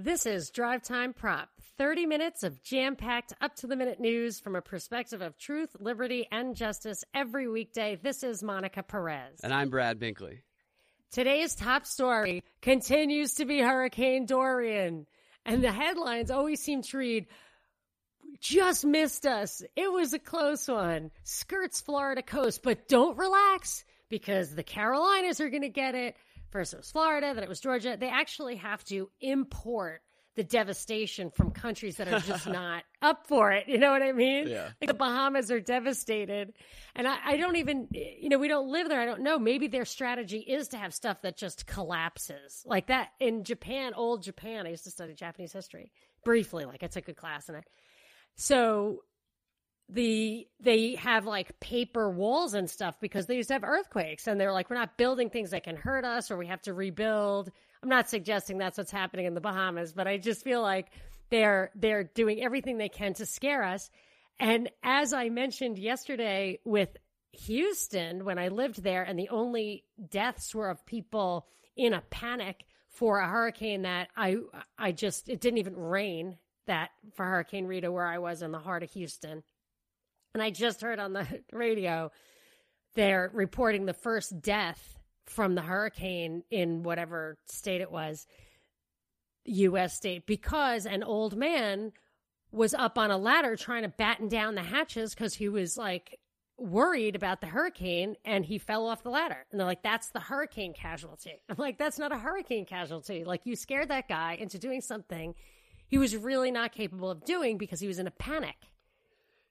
This is Drive Time Prop 30 minutes of jam packed, up to the minute news from a perspective of truth, liberty, and justice every weekday. This is Monica Perez. And I'm Brad Binkley. Today's top story continues to be Hurricane Dorian. And the headlines always seem to read, just missed us. It was a close one. Skirts Florida coast, but don't relax because the Carolinas are going to get it. First it was Florida, then it was Georgia. They actually have to import the devastation from countries that are just not up for it. You know what I mean? Yeah. Like the Bahamas are devastated. And I, I don't even, you know, we don't live there. I don't know. Maybe their strategy is to have stuff that just collapses. Like that in Japan, old Japan. I used to study Japanese history briefly. Like I took a class in it. So the they have like paper walls and stuff because they used to have earthquakes and they're like we're not building things that can hurt us or we have to rebuild. I'm not suggesting that's what's happening in the bahamas but i just feel like they're they're doing everything they can to scare us. And as i mentioned yesterday with houston when i lived there and the only deaths were of people in a panic for a hurricane that i i just it didn't even rain that for hurricane rita where i was in the heart of houston and I just heard on the radio they're reporting the first death from the hurricane in whatever state it was, U.S. state, because an old man was up on a ladder trying to batten down the hatches because he was like worried about the hurricane and he fell off the ladder. And they're like, that's the hurricane casualty. I'm like, that's not a hurricane casualty. Like, you scared that guy into doing something he was really not capable of doing because he was in a panic.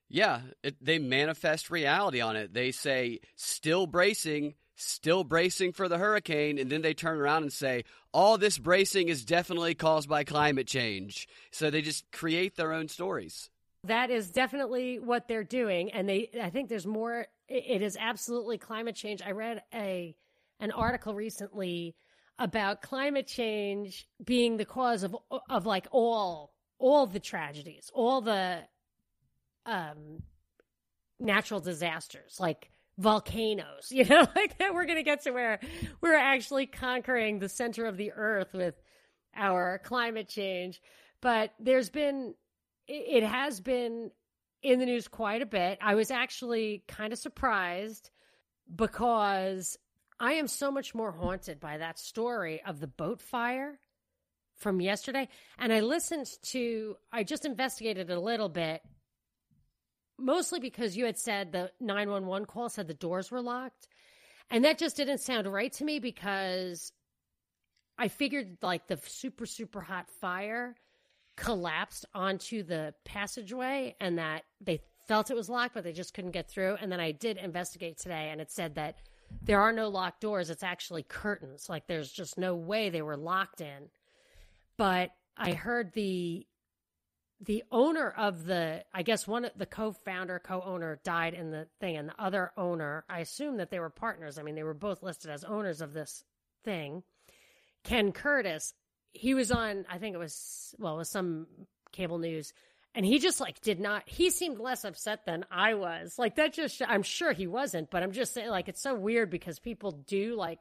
Yeah, it, they manifest reality on it. They say, still bracing, still bracing for the hurricane, and then they turn around and say, all this bracing is definitely caused by climate change. So they just create their own stories. That is definitely what they're doing, and they. I think there's more. It is absolutely climate change. I read a an article recently about climate change being the cause of of like all all the tragedies, all the um, natural disasters like volcanoes, you know, like that we're going to get to where we're actually conquering the center of the earth with our climate change. But there's been, it has been in the news quite a bit. I was actually kind of surprised because I am so much more haunted by that story of the boat fire from yesterday. And I listened to, I just investigated a little bit mostly because you had said the 911 call said the doors were locked. And that just didn't sound right to me because I figured like the super, super hot fire collapsed onto the passageway and that they felt it was locked, but they just couldn't get through. And then I did investigate today and it said that there are no locked doors. It's actually curtains. Like there's just no way they were locked in. But I heard the the owner of the i guess one of the co-founder co-owner died in the thing and the other owner i assume that they were partners. I mean they were both listed as owners of this thing. Ken Kurtis he was on i think it was well it was some cable news and he just like did not he seemed less upset than i was. Like that just i'm sure he wasn't but i'm just saying like it's so weird because people do like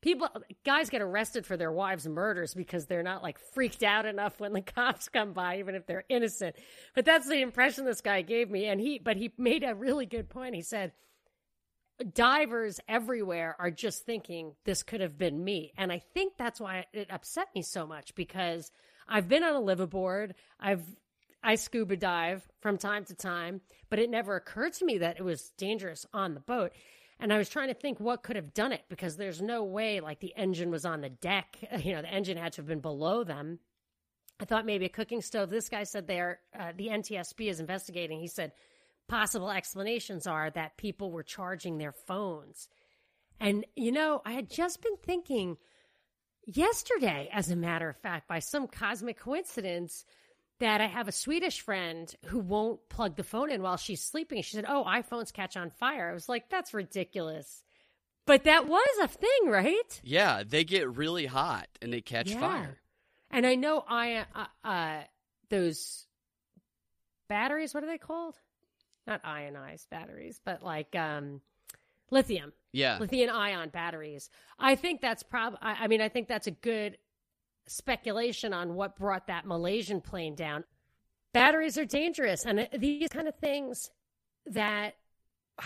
people guys get arrested for their wives murders because they're not like freaked out enough when the cops come by even if they're innocent. But that's the impression this guy gave me and he but he made a really good point. He said divers everywhere are just thinking this could have been me. And i think that's why it upset me so much because i've been on a liveaboard. I've I scuba dive from time to time, but it never occurred to me that it was dangerous on the boat. And I was trying to think what could have done it because there's no way like the engine was on the deck. You know, the engine had to have been below them. I thought maybe a cooking stove. This guy said there, uh, the NTSB is investigating. He said possible explanations are that people were charging their phones. And, you know, I had just been thinking yesterday, as a matter of fact, by some cosmic coincidence, that I have a Swedish friend who won't plug the phone in while she's sleeping. She said, Oh, iPhones catch on fire. I was like, That's ridiculous. But that was a thing, right? Yeah, they get really hot and they catch yeah. fire. And I know I uh, uh, those batteries. What are they called? Not ionized batteries, but like um, lithium. Yeah, lithium ion batteries. I think that's prob. I, I mean, I think that's a good speculation on what brought that Malaysian plane down. Batteries are dangerous, and uh, these kind of things that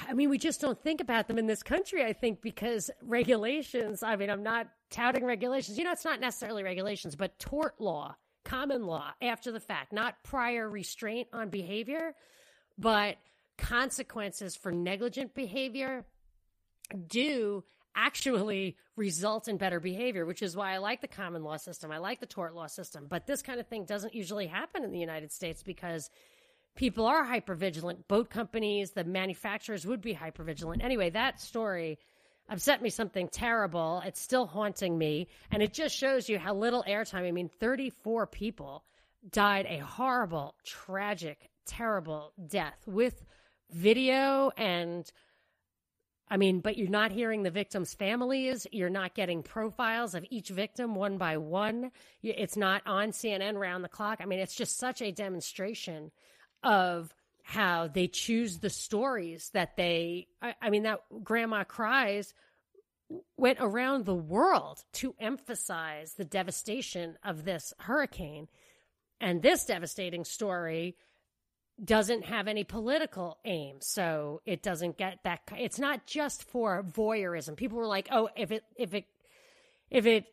I mean, we just don't think about them in this country, I think, because regulations, I mean, I'm not touting regulations. You know, it's not necessarily regulations, but tort law, common law after the fact, not prior restraint on behavior, but consequences for negligent behavior do actually result in better behavior, which is why I like the common law system. I like the tort law system. But this kind of thing doesn't usually happen in the United States because people are hyper vigilant. Boat companies, the manufacturers would be hyper vigilant. Anyway, that story upset me something terrible. It's still haunting me. And it just shows you how little airtime. I mean, 34 people died a horrible, tragic, terrible death with video and. I mean, but you're not hearing the victims' families. You're not getting profiles of each victim one by one. It's not on CNN round the clock. I mean, it's just such a demonstration of how they choose the stories that they I, I, mean that grandma cries went around the world to emphasize the devastation of this hurricane and this devastating story doesn't have any political aim so it doesn't get that it's not just for voyeurism. People were like oh if it if it if it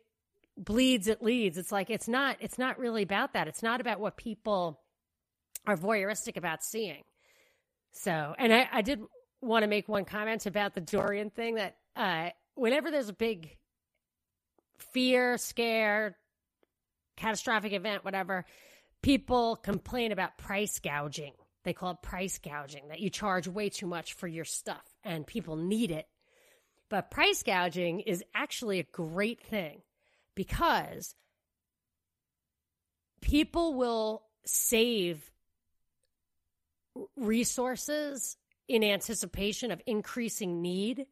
bleeds it leads. It's like it's not it's not really about that. It's not about what people are voyeuristic about seeing. So, and I, I did want to make one comment about the Dorian thing that uh, whenever there's a big fear, scare, catastrophic event, whatever, people complain about price gouging. They call it price gouging, that you charge way too much for your stuff and people need it. But price gouging is actually a great thing because people will save resources in anticipation of increasing need,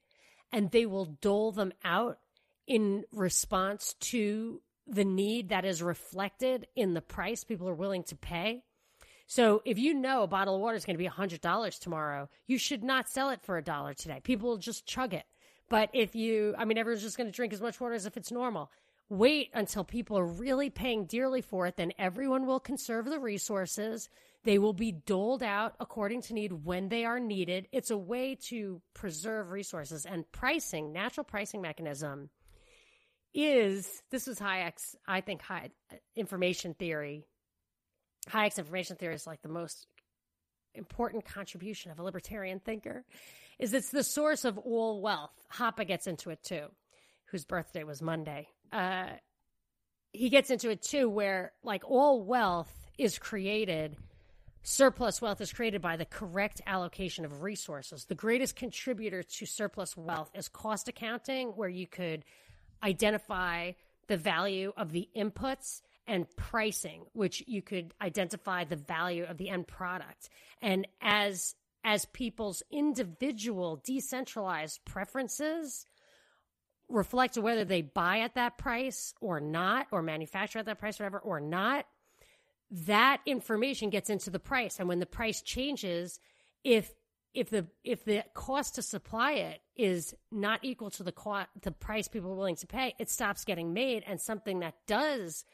and they will dole them out in response to the need that is reflected in the price people are willing to pay. So if you know a bottle of water is going to be $100 tomorrow, you should not sell it for a dollar today. People will just chug it. But if you, I mean, everyone's just going to drink as much water as if it's normal. Wait until people are really paying dearly for it, then everyone will conserve the resources they will be doled out according to need when they are needed. It's a way to preserve resources and pricing, natural pricing mechanism is this was Hayek's, I think, Hayek, information theory. Hayek's information theory is like the most important contribution of a libertarian thinker is it's the source of all wealth. Hoppe gets into it too, whose birthday was Monday. Uh, he gets into it too, where like all wealth is created Surplus wealth is created by the correct allocation of resources. The greatest contributor to surplus wealth is cost accounting, where you could identify the value of the inputs and pricing, which you could identify the value of the end product. And as as people's individual decentralized preferences reflect whether they buy at that price or not, or manufacture at that price, or whatever, or not, that information gets into the price and when the price changes if if the if the cost to supply it is not equal to the cost the price people are willing to pay it stops getting made and something that does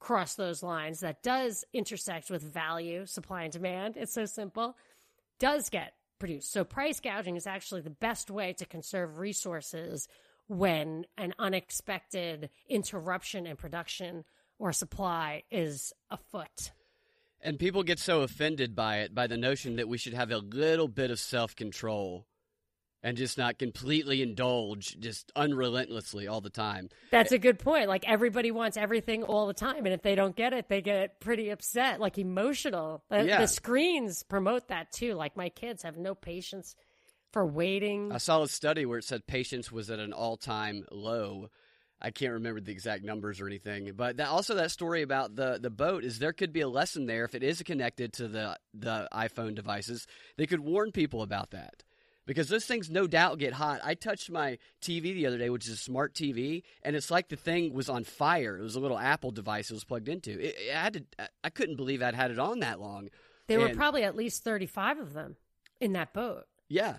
cross those lines that does intersect with value supply and demand it's so simple does get produced so price gouging is actually the best way to conserve resources when an unexpected interruption in production or supply is afoot. And people get so offended by it, by the notion that we should have a little bit of self control and just not completely indulge just unrelentlessly all the time. That's a good point. Like everybody wants everything all the time. And if they don't get it, they get pretty upset, like emotional. The, yeah. the screens promote that too. Like my kids have no patience for waiting. I saw a study where it said patience was at an all time low I can't remember the exact numbers or anything, but that, also that story about the the boat is there could be a lesson there if it is connected to the the iPhone devices. They could warn people about that because those things no doubt get hot. I touched my TV the other day, which is a smart TV, and it's like the thing was on fire. It was a little Apple device it was plugged into. It, it had to. I couldn't believe I'd had it on that long. There and, were probably at least thirty five of them in that boat. Yeah,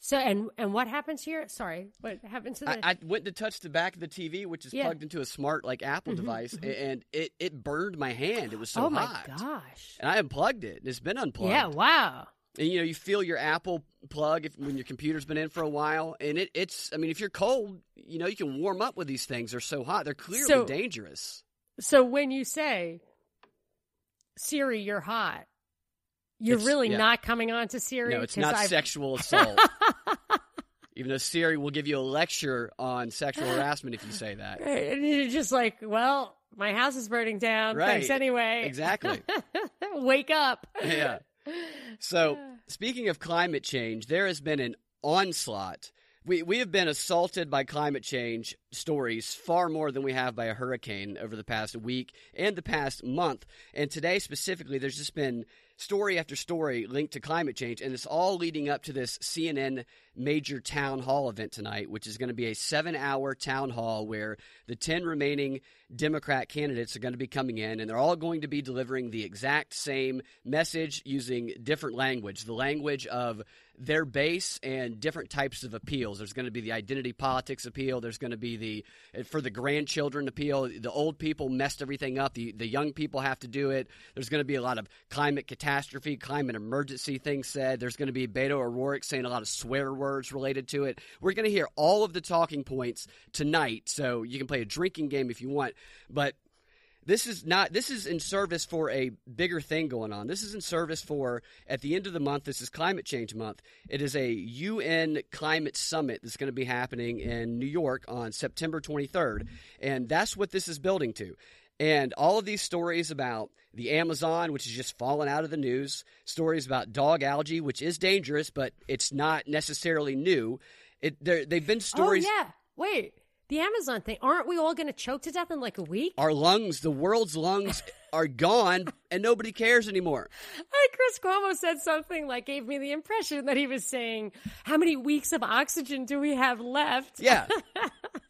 So and and what happens here? Sorry, what happened to the? I, I went to touch the back of the TV, which is Yeah. plugged into a smart like Apple Mhm, device, mhm. and it it burned my hand. It was so hot. oh my hot. gosh! And I unplugged it. It's been unplugged. Yeah, wow. and you know you feel your apple plug if, when your computer's been in for a while and it, it's i mean if you're cold you know you can warm up with these things they're so hot they're clearly So- dangerous So when you say Siri, you're hot, you're It's- really yeah. not coming on to Siri. no it's not I've- sexual assault even though siri will give you a lecture on sexual harassment if you say that Right, And you're just like, well, my house is burning down. Thanks Right, anyway. exactly Wake up. yeah so speaking of climate change there has been an onslaught we, we have been assaulted by climate change stories far more than we have by a hurricane over the past week and the past month. And today, specifically, there's just been story after story linked to climate change. And it's all leading up to this CNN major town hall event tonight, which is going to be a seven hour town hall where the 10 remaining Democrat candidates are going to be coming in and they're all going to be delivering the exact same message using different language, the language of their base and different types of appeals. There's going to be the identity politics appeal. There's going to be the eh, for the grandchildren appeal. The old people messed everything up. The the young people have to do it. There's going to be a lot of climate catastrophe, climate emergency things said. There's going to be Beto O'Rourke saying a lot of swear words related to it. We're going to hear all of the talking points tonight. So you can play a drinking game if you want, but this is not this is in service for a bigger thing going on this is in service for at the end of the month this is climate change month it is a un climate summit that's going to be happening in new york on september 23rd and that's what this is building to and all of these stories about the Amazon, which is just falling out of the news, stories about dog algae, which is dangerous, but it's not necessarily new. It, there, they've been oh, stories. Oh yeah. Wait, the Amazon thing. Aren't we all going to choke to death in like a week? Our lungs, the world's lungs, are gone, and nobody cares anymore. Hey, Chris Cuomo said something like gave me the impression that he was saying, "How many weeks of oxygen do we have left?" Yeah.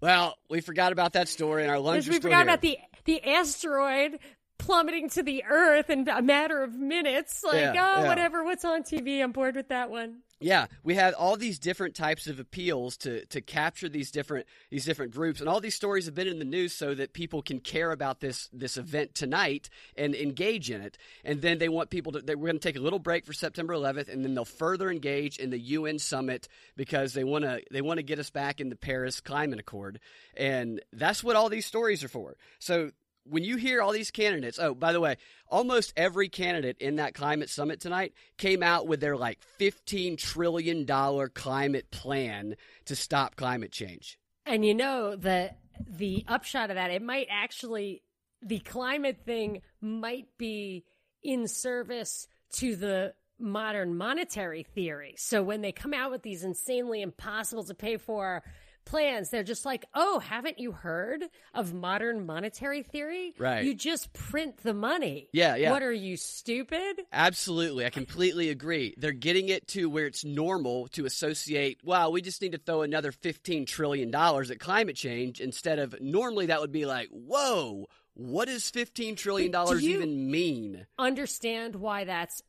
well, we forgot about that story, and our lunch. We forgot here. about the the asteroid plummeting to the Earth in a matter of minutes. Like, Yeah, oh, yeah. whatever. What's on TV? I'm bored with that one. Yeah, we have all these different types of appeals to to capture these different these different groups, and all these stories have been in the news so that people can care about this this event tonight and engage in it. And then they want people to. They, we're going to take a little break for September 11th, and then they'll further engage in the UN summit because they want to they want to get us back in the Paris Climate Accord, and that's what all these stories are for. So when you hear all these candidates, oh, by the way, almost every candidate in that climate summit tonight came out with their like $15 trillion climate plan to stop climate change. And you know the the upshot of that, it might actually the climate thing might be in service to the modern monetary theory. So when they come out with these insanely impossible to pay for plans, they're just like, "Oh, haven't you heard of modern monetary theory? Right. You just print the money. Yeah, yeah. What are you stupid? Absolutely. I completely agree. They're getting it to where it's normal to associate, wow, we just need to throw another $15 trillion at climate change instead of normally that would be like, whoa, what does $15 trillion do even mean? understand why that's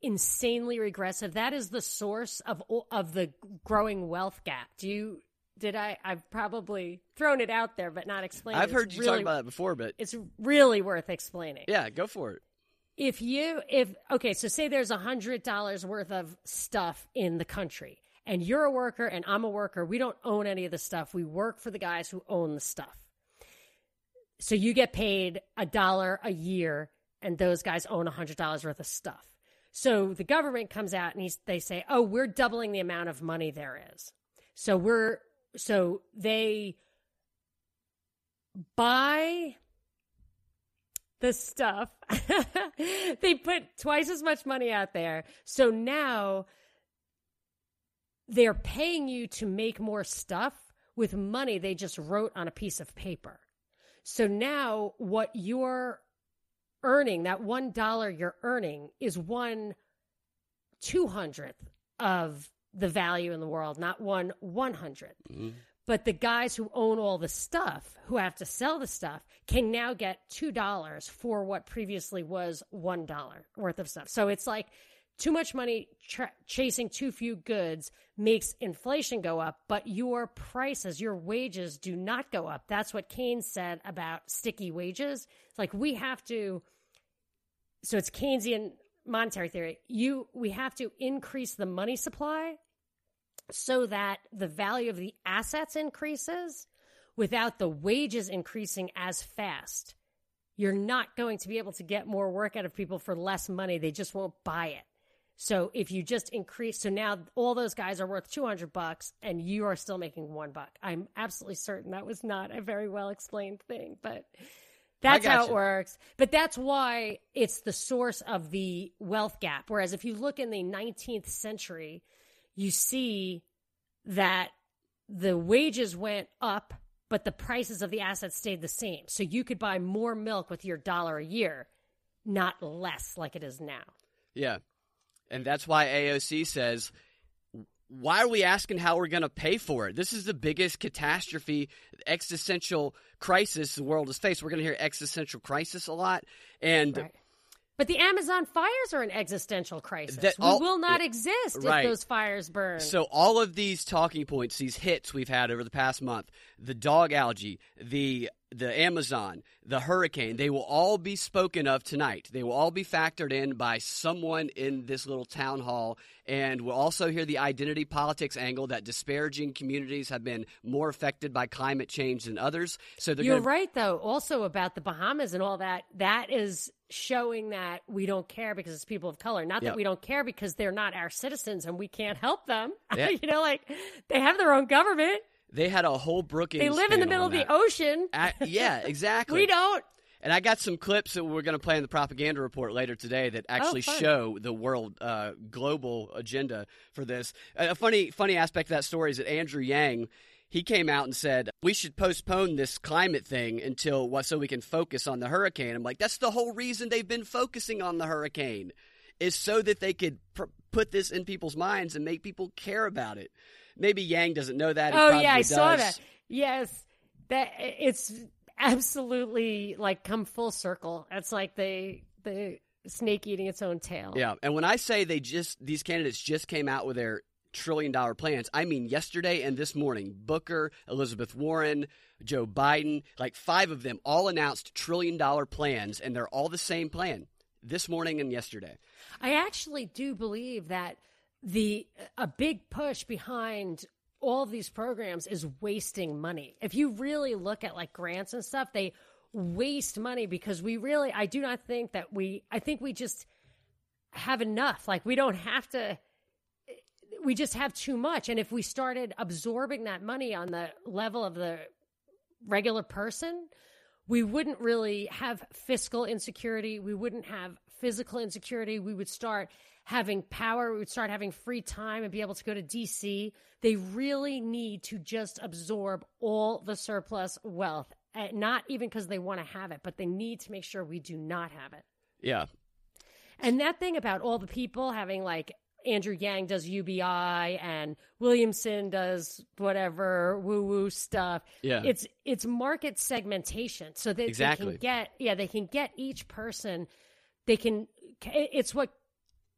insanely regressive. That is the source of of the growing wealth gap. Do you? Did I? I've probably thrown it out there, but not explained. I've it. heard It's you really, talk about that before, but It's really worth explaining. yeah, go for it. If you, if okay, so say there's a hundred dollars worth of stuff in the country, and you're a worker and I'm a worker. We don't own any of the stuff. We work for the guys who own the stuff. So you get paid a dollar a year, and those guys own a hundred dollars worth of stuff. So the government comes out and he's, they say, "Oh, we're doubling the amount of money there is." So we're so they buy the stuff. they put twice as much money out there. So now they're paying you to make more stuff with money they just wrote on a piece of paper. So now what you're earning, that one dollar you're earning, is one two hundredth of the value in the world, not one one hundredth. Mm-hmm. But the guys who own all the stuff, who have to sell the stuff, can now get two dollars for what previously was one dollar worth of stuff. So it's like too much money tra- chasing too few goods makes inflation go up, but your prices, your wages do not go up. That's what Keynes said about sticky wages. It's like we have to, so it's Keynesian monetary theory. You, we have to increase the money supply so that the value of the assets increases without the wages increasing as fast. You're not going to be able to get more work out of people for less money. They just won't buy it. So if you just increase, so now all those guys are worth 200 bucks and you are still making one buck. I'm absolutely certain that was not a very well explained thing, but that's how it works. But that's why it's the source of the wealth gap. Whereas if you look in the 19th century, you see that the wages went up, but the prices of the assets stayed the same. So you could buy more milk with your dollar a year, not less like it is now. Yeah. And that's why AOC says, why are we asking how we're going to pay for it? This is the biggest catastrophe, existential crisis the world has faced. We're going to hear existential crisis a lot. And. Right. But the Amazon fires are an existential crisis. All, we will not exist right. if those fires burn. So all of these talking points, these hits we've had over the past month, the dog algae, the the Amazon, the hurricane, they will all be spoken of tonight. They will all be factored in by someone in this little town hall. And we'll also hear the identity politics angle that disparaging communities have been more affected by climate change than others. So You're gonna... right, though, also about the Bahamas and all that. That is showing that we don't care because it's people of color. Not that we don't care because they're not our citizens and we can't help them. Yeah. you know, like they have their own government. They had a whole Brookings. They live in the middle of the ocean. yeah, exactly. we don't. And I got some clips that we're going to play in the propaganda report later today that actually oh, show the world uh, global agenda for this. A funny, funny aspect of that story is that Andrew Yang he came out and said we should postpone this climate thing until what so we can focus on the hurricane. I'm like, that's the whole reason they've been focusing on the hurricane is so that they could pr- put this in people's minds and make people care about it. Maybe Yang doesn't know that. He oh yeah, I does. saw that. Yes, that it's absolutely like come full circle. It's like the the snake eating its own tail. Yeah, and when I say they just these candidates just came out with their trillion dollar plans, I mean yesterday and this morning, Booker, Elizabeth Warren, Joe Biden, like five of them all announced trillion dollar plans, and they're all the same plan this morning and yesterday. I actually do believe that the a big push behind all these programs is wasting money. If you really look at like grants and stuff, they waste money because we really I do not think that we I think we just have enough. Like we don't have to we just have too much and if we started absorbing that money on the level of the regular person, we wouldn't really have fiscal insecurity, we wouldn't have physical insecurity, we would start having power, we would start having free time and be able to go to DC. They really need to just absorb all the surplus wealth, eh, not even because they want to have it, but they need to make sure we do not have it. Yeah. And that thing about all the people having like Andrew Yang does UBI and Williamson does whatever woo woo stuff. Yeah. It's it's market segmentation so that exactly. they can get yeah, they can get each person they can it's what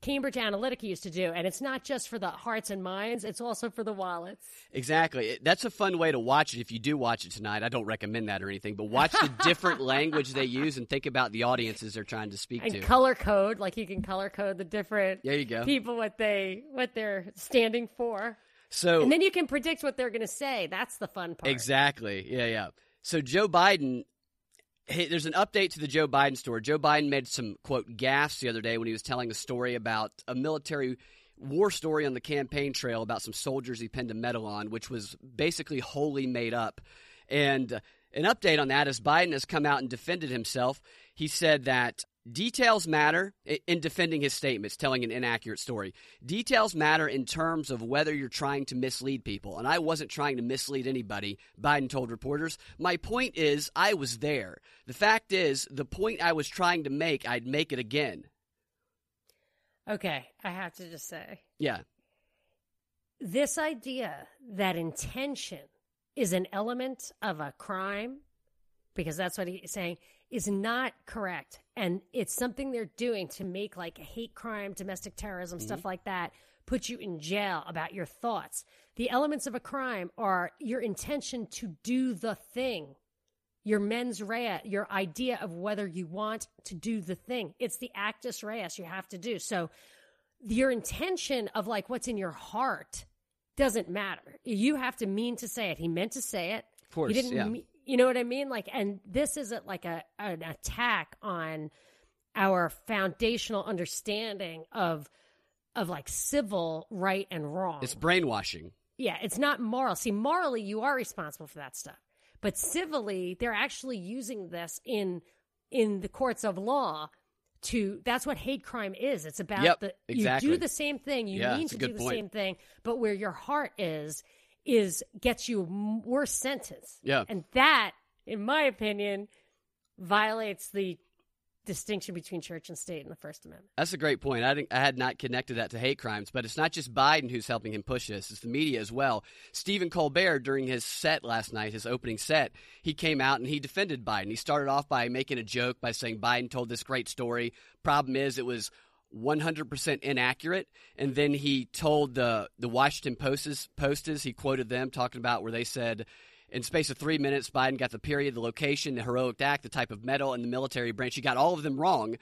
Cambridge Analytica used to do. And it's not just for the hearts and minds, it's also for the wallets. Exactly. That's a fun way to watch it if you do watch it tonight. I don't recommend that or anything, but watch the different language they use and think about the audiences they're trying to speak and to. color code, like you can color code the different there you go. people what they what they're standing for. So And then you can predict what they're going to say. That's the fun part. Exactly. Yeah, yeah. So Joe Biden Hey, there's an update to the Joe Biden story. Joe Biden made some quote gaffes the other day when he was telling a story about a military war story on the campaign trail about some soldiers he pinned a medal on, which was basically wholly made up. And an update on that is Biden has come out and defended himself. He said that Details matter in defending his statements, telling an inaccurate story. Details matter in terms of whether you're trying to mislead people. And I wasn't trying to mislead anybody, Biden told reporters. My point is, I was there. The fact is, the point I was trying to make, I'd make it again. Okay, I have to just say. Yeah. This idea that intention is an element of a crime, because that's what he's saying is not correct. And it's something they're doing to make like hate crime, domestic terrorism, Mm-hmm. stuff like that, put you in jail about your thoughts. The elements of a crime are your intention to do the thing, your mens rea, your idea of whether you want to do the thing. It's the actus reus you have to do. So your intention of like what's in your heart doesn't matter. You have to mean to say it. He meant to say it. Of course, He didn't yeah. me- you know what I mean? Like, and this isn't like a an attack on our foundational understanding of of like civil right and wrong. It's brainwashing. yeah, it's not moral. See, morally, you are responsible for that stuff, but civilly, they're actually using this in in the courts of law. To that's what hate crime is. It's about Yep, the exactly. you do the same thing, you Yeah, mean to do the point. same thing, but where your heart is is gets you worse sentence. Yeah. And that, in my opinion, violates the distinction between church and state in the First Amendment. That's a great point. I, didn't, I had not connected that to hate crimes, but it's not just Biden who's helping him push this, it's the media as well. Stephen Colbert, during his set last night, his opening set, he came out and he defended Biden. He started off by making a joke by saying Biden told this great story. Problem is, it was 100% inaccurate. And then he told the, the Washington Post's, Posters, he quoted them talking about where they said, in space of three minutes, Biden got the period, the location, the heroic act, the type of medal, and the military branch. He got all of them wrong,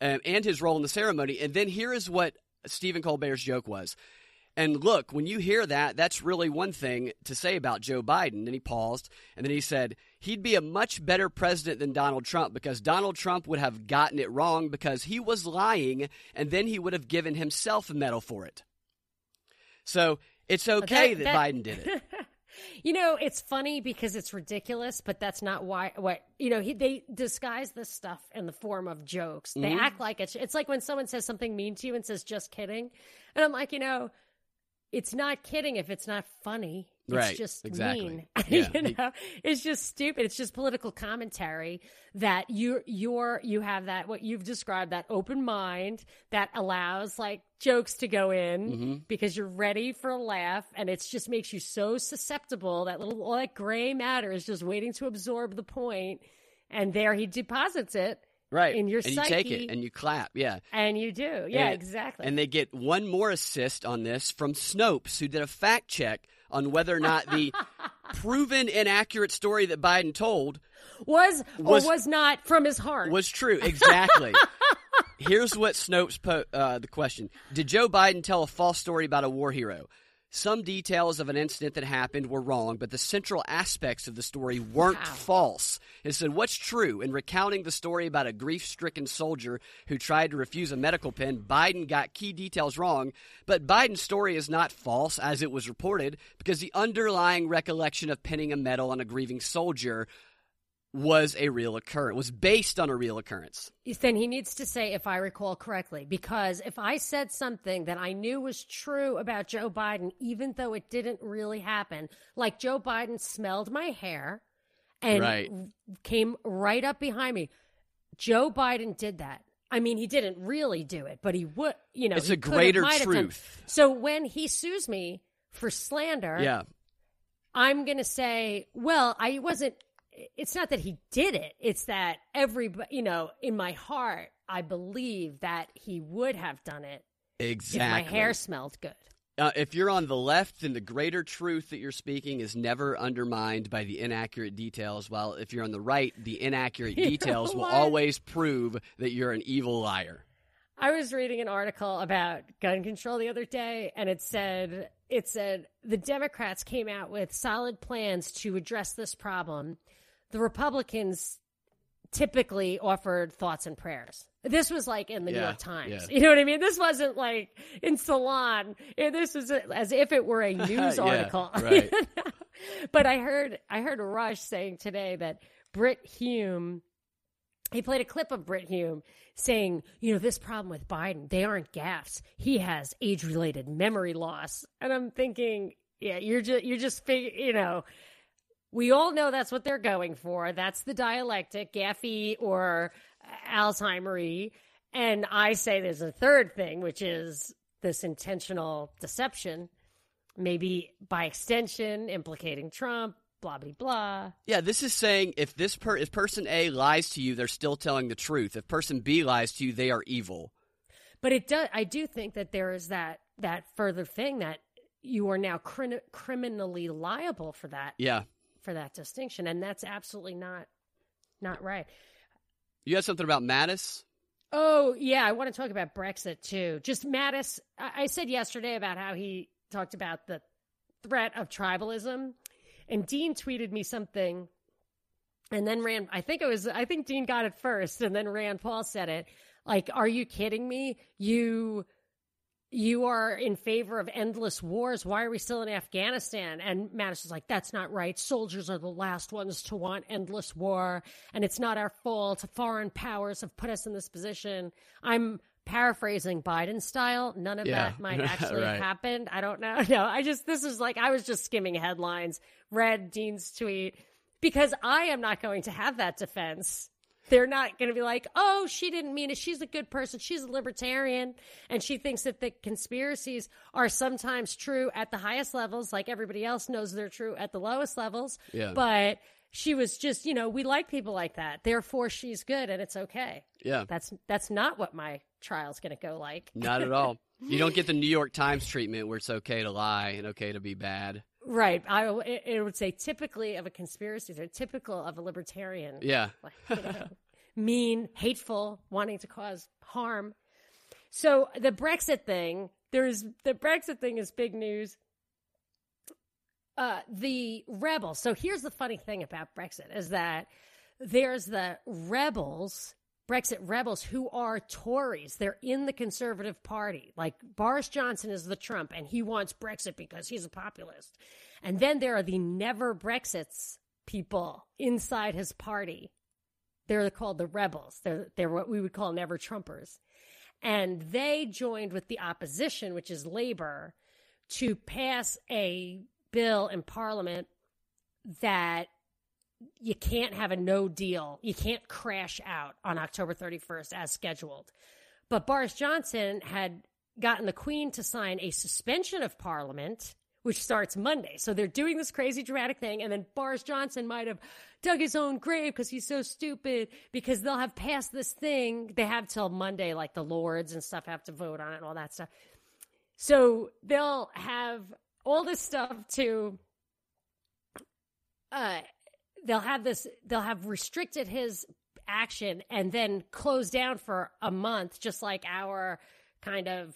um, and his role in the ceremony. And then here is what Stephen Colbert's joke was. And look, when you hear that, that's really one thing to say about Joe Biden. And he paused, and then he said, he'd be a much better president than Donald Trump because Donald Trump would have gotten it wrong because he was lying, and then he would have given himself a medal for it. So it's okay that, that- Biden did it. You know, it's funny because it's ridiculous, but that's not why. What you know, he, they disguise this stuff in the form of jokes. They Mm-hmm. act like it's. It's like when someone says something mean to you and says "just kidding," and I'm like, you know, it's not kidding if it's not funny. It's Right, just exactly. mean. Yeah. you know, it's just stupid. It's just political commentary that you you're you have that what you've described that open mind that allows like jokes to go in Mm-hmm. because you're ready for a laugh and it just makes you so susceptible that little all that gray matter is just waiting to absorb the point and there he deposits it Right. in your and you take it and you clap. Yeah. and you do yeah And- exactly And they get one more assist on this from Snopes, who did a fact check on whether or not the proven inaccurate story that Biden told was, was- or was not from his heart was true. Exactly. Here's what Snopes po- uh, the question: Did Joe Biden tell a false story about a war hero? Some details of an incident that happened were wrong, but the central aspects of the story weren't Wow. false. It said, What's true? In recounting the story about a grief stricken soldier who tried to refuse a medical pen, Biden got key details wrong, but Biden's story is not false as it was reported because the underlying recollection of pinning a medal on a grieving soldier was a real occurrence, was based on a real occurrence. then he needs to say, if I recall correctly, because if I said something that I knew was true about Joe Biden, even though it didn't really happen, like Joe Biden smelled my hair and Right. came right up behind me. Joe Biden did that. I mean, he didn't really do it, but he would, you know, It's a greater might have done- truth. So when he sues me for slander, Yeah. I'm going to say, well, I wasn't. It's not that he did it. It's that everybody, you know, in my heart, I believe that he would have done it Exactly. if my hair smelled good. Uh, if you're on the left, then the greater truth that you're speaking is never undermined by the inaccurate details. While if you're on the right, the inaccurate details will always prove that you're an evil liar. I was reading an article about gun control the other day, and it said it said the Democrats came out with solid plans to address this problem. The Republicans typically offered thoughts and prayers. This was like in the New York Times. yeah. You know what I mean? This wasn't like in Salon. This was as if it were a news Yeah, article. right. but I heard I heard Rush saying today that Brit Hume he played a clip of Brit Hume saying, you know, this problem with Biden, they aren't gaffes. He has age related memory loss. And I'm thinking, yeah, you're just, you're just, fig- you know, we all know that's what they're going for. That's the dialectic, gaffy or Alzheimer And I say there's a third thing, which is this intentional deception, maybe by extension implicating Trump, blah blah blah. Yeah, this is saying if this per- if person A lies to you, they're still telling the truth. If person B lies to you, they are evil. But it does. I do think that there is that that further thing that you are now criminally liable for that Yeah. For that distinction, and that's absolutely not not right. You had something about Mattis? Oh yeah, I want to talk about Brexit too. Just Mattis, I, I said yesterday about how he talked about the threat of tribalism, and Dean tweeted me something, and then Rand. I think it was. I think Dean got it first, and then Rand Paul said it. Like, are you kidding me? You you are in favor of endless wars. Why are we still in Afghanistan? And Mattis is like, that's not right. Soldiers are the last ones to want endless war, and it's not our fault. Foreign powers have put us in this position. I'm paraphrasing Biden style. None of Yeah. that might actually Right. have happened. I don't know. No, I just, this is like, I was just skimming headlines, read Dean's tweet, because I am not going to have that defense. They're not going to be like, oh, she didn't mean it. She's a good person. She's a libertarian. And she thinks that the conspiracies are sometimes true at the highest levels, like everybody else knows they're true at the lowest levels. Yeah. But she was just, you know, we like people like that. Therefore, she's good and it's okay. Yeah. That's that's not what my trial's going to go like. Not at all. You don't get the New York Times treatment where it's okay to lie and okay to be bad. Right. I it, it would say typically of a conspiracy. They're typical of a libertarian. Yeah. like, you know, mean, hateful, wanting to cause harm. So the Brexit thing, there's the Brexit thing is big news. Uh, the rebels. So here's the funny thing about Brexit is that there's the rebels, Brexit rebels, who are Tories. They're in the Conservative Party. Like Boris Johnson is the Trump, and he wants Brexit because he's a populist. And then there are the never Brexits people inside his party. They're called the rebels. They're they're what we would call never Trumpers. And they joined with the opposition, which is Labor, to pass a bill in Parliament that you can't have a no deal. You can't crash out on October 31st as scheduled. But Boris Johnson had gotten the Queen to sign a suspension of Parliament, which starts Monday. So they're doing this crazy dramatic thing. And then Boris Johnson might have dug his own grave because he's so stupid because they'll have passed this thing. They have till Monday, like the Lords and stuff have to vote on it and all that stuff. So they'll have all this stuff to uh they'll have this they'll have restricted his action and then closed down for a month just like our kind of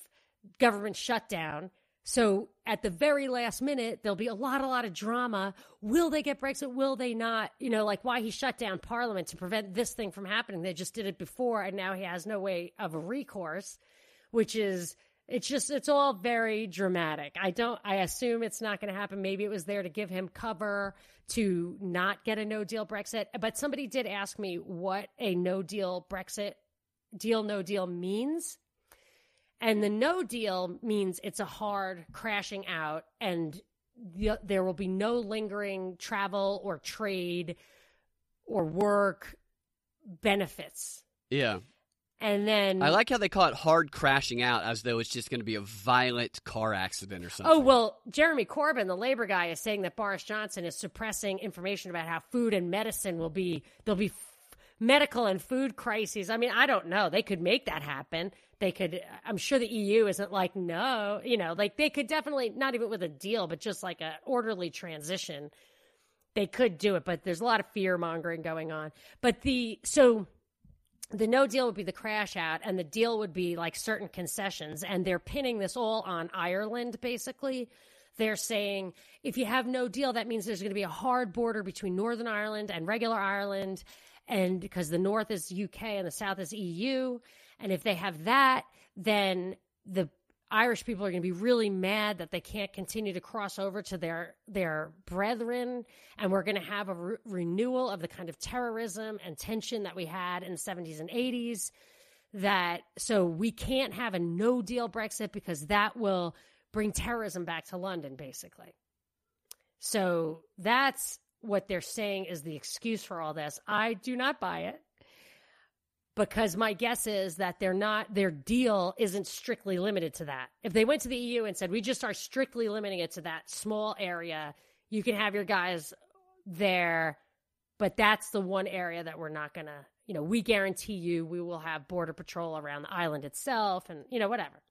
government shutdown so at the very last minute there'll be a lot a lot of drama. Will they get brexit? Will they not? You know like why he shut down parliament to prevent this thing from happening? They just did it before and now he has no way of a recourse which is it's just it's all very dramatic. I don't i assume it's not going to happen. Maybe it was there to give him cover to not get a no deal brexit. But somebody did ask me what a no deal brexit deal no deal means and the no deal means it's a hard crashing out and the, there will be no lingering travel or trade or work benefits Yeah. and then I like how they call it hard crashing out as though it's just going to be a violent car accident or oh, something. Oh, well, Jeremy Corbyn, the labor guy, is saying that Boris Johnson is suppressing information about how food and medicine will be, there'll be medical and food crises. I mean, I don't know. They could make that happen. They could, I'm sure the EU isn't like, no, you know, like they could definitely, not even with a deal, but just like an orderly transition. They could do it, but there's a lot of fear mongering going on. But the, so, the no deal would be the crash out and the deal would be like certain concessions and they're pinning this all on Ireland basically they're saying if you have no deal that means there's going to be a hard border between Northern Ireland and regular Ireland and because the north is UK and the south is EU and if they have that then the Irish people are going to be really mad that they can't continue to cross over to their their brethren, and we're going to have a re- renewal of the kind of terrorism and tension that we had in the 70s and 80s. That so we can't have a no deal Brexit because that will bring terrorism back to London, basically. So that's what they're saying is the excuse for all this. I do not buy it because my guess is that they're not their deal isn't strictly limited to that. If they went to the EU and said we just are strictly limiting it to that small area, you can have your guys there, but that's the one area that we're not going to, you know, we guarantee you we will have border patrol around the island itself and, you know, whatever.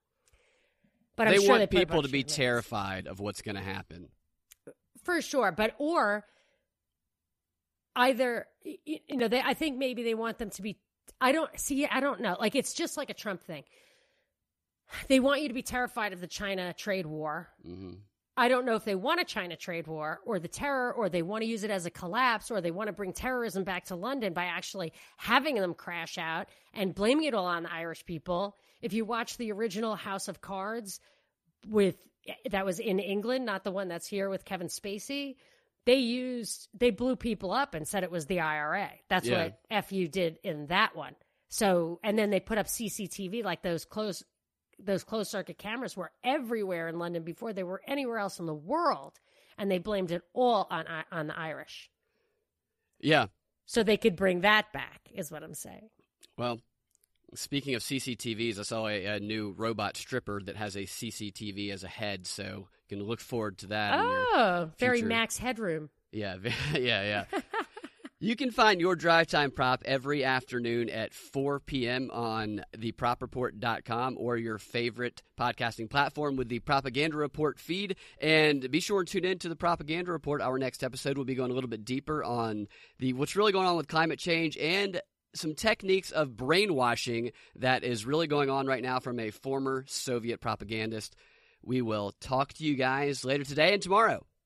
But they I'm sure want they people to be terrified of what's going to happen. For sure, but or either you know, they I think maybe they want them to be I don't see I don't know. Like it's just like a Trump thing. They want you to be terrified of the China trade war. Mm-hmm. I don't know if they want a China trade war or the terror, or they want to use it as a collapse, or they want to bring terrorism back to London by actually having them crash out and blaming it all on the Irish people. If you watch the original House of Cards with that was in England, not the one that's here with Kevin Spacey, they used they blew people up and said it was the IRA. That's yeah. what FU did in that one. So and then they put up CCTV like those close those closed circuit cameras were everywhere in London before they were anywhere else in the world, and they blamed it all on on the Irish. Yeah. So they could bring that back, is what I'm saying. Well, speaking of CCTVs, I saw a, a new robot stripper that has a CCTV as a head, so you can look forward to that. Oh, very Max Headroom. Yeah, yeah, yeah. You can find your drive time prop every afternoon at 4 p.m. on thepropreport.com or your favorite podcasting platform with the Propaganda Report feed. And be sure to tune in to the Propaganda Report. Our next episode will be going a little bit deeper on the what's really going on with climate change and some techniques of brainwashing that is really going on right now from a former Soviet propagandist. We will talk to you guys later today and tomorrow.